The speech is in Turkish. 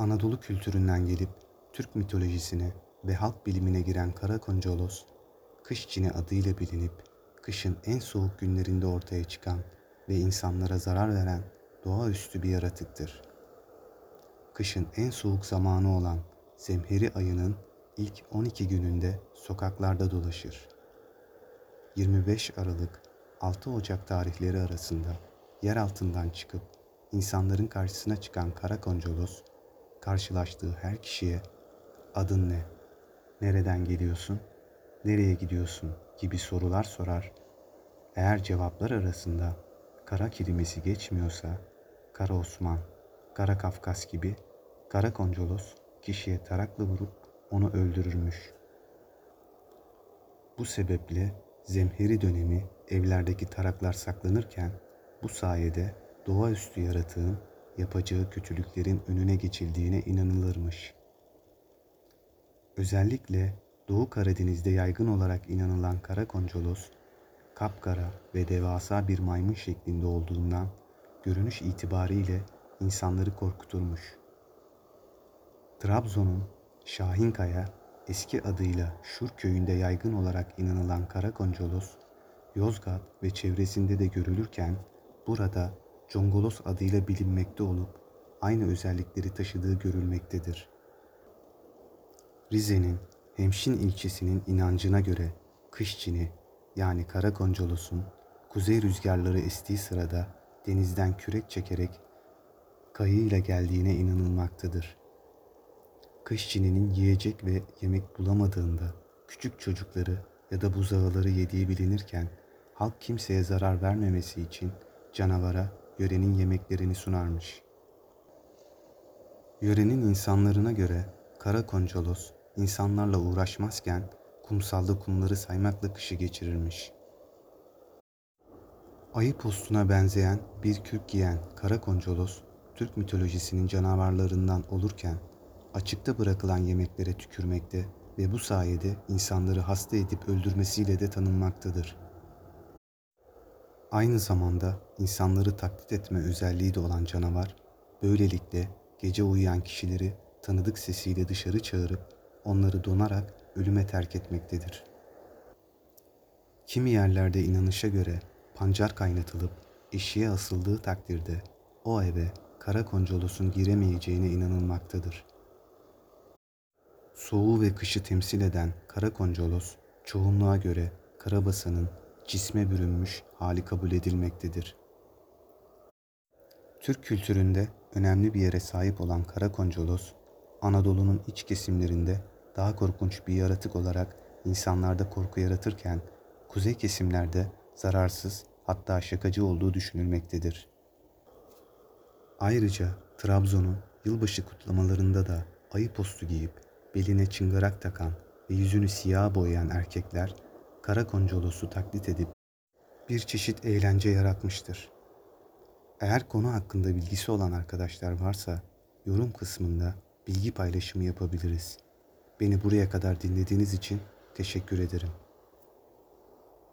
Anadolu kültüründen gelip Türk mitolojisine ve halk bilimine giren Karakoncolos, kış cini adıyla bilinip kışın en soğuk günlerinde ortaya çıkan ve insanlara zarar veren doğaüstü bir yaratıktır. Kışın en soğuk zamanı olan Zemheri ayının ilk 12 gününde sokaklarda dolaşır. 25 Aralık 6 Ocak tarihleri arasında yer altından çıkıp insanların karşısına çıkan Karakoncolos, karşılaştığı her kişiye adın ne, nereden geliyorsun, nereye gidiyorsun gibi sorular sorar. Eğer cevaplar arasında kara kelimesi geçmiyorsa Kara Osman, Kara Kafkas gibi Karakoncolos kişiye tarakla vurup onu öldürürmüş. Bu sebeple zemheri dönemi evlerdeki taraklar saklanırken bu sayede doğaüstü yaratığın yapacağı kötülüklerin önüne geçildiğine inanılırmış. Özellikle Doğu Karadeniz'de yaygın olarak inanılan Karakoncolos, kapkara ve devasa bir maymun şeklinde olduğundan görünüş itibariyle insanları korkuturmuş. Trabzon'un Şahinkaya eski adıyla Şur köyünde yaygın olarak inanılan Karakoncolos, Yozgat ve çevresinde de görülürken burada Congolos adıyla bilinmekte olup aynı özellikleri taşıdığı görülmektedir. Rize'nin Hemşin ilçesinin inancına göre kış cini yani Karakoncolos'un kuzey rüzgarları estiği sırada denizden kürek çekerek kayığıyla geldiğine inanılmaktadır. Kış yiyecek ve yemek bulamadığında küçük çocukları ya da buzağıları yediği bilinirken halk kimseye zarar vermemesi için canavara yörenin yemeklerini sunarmış. Yörenin insanlarına göre Kara Koncolos insanlarla uğraşmazken kumsalda kumları saymakla kışı geçirirmiş. Ayı postuna benzeyen bir kürk giyen Kara Koncolos, Türk mitolojisinin canavarlarından olurken açıkta bırakılan yemeklere tükürmekte ve bu sayede insanları hasta edip öldürmesiyle de tanınmaktadır. Aynı zamanda insanları taklit etme özelliği de olan canavar, böylelikle gece uyuyan kişileri tanıdık sesiyle dışarı çağırıp onları donarak ölüme terk etmektedir. Kimi yerlerde inanışa göre pancar kaynatılıp eşiğe asıldığı takdirde o eve kara koncolosun giremeyeceğine inanılmaktadır. Soğuğu ve kışı temsil eden kara koncolos çoğunluğa göre karabasanın cisme bürünmüş hali kabul edilmektedir. Türk kültüründe önemli bir yere sahip olan Karakoncolos, Anadolu'nun iç kesimlerinde daha korkunç bir yaratık olarak insanlarda korku yaratırken kuzey kesimlerde zararsız hatta şakacı olduğu düşünülmektedir. Ayrıca Trabzon'un yılbaşı kutlamalarında da ayı postu giyip beline çıngırak takan ve yüzünü siyah boyayan erkekler Karakoncolosu taklit edip bir çeşit eğlence yaratmıştır. Eğer konu hakkında bilgisi olan arkadaşlar varsa yorum kısmında bilgi paylaşımı yapabiliriz. Beni buraya kadar dinlediğiniz için teşekkür ederim.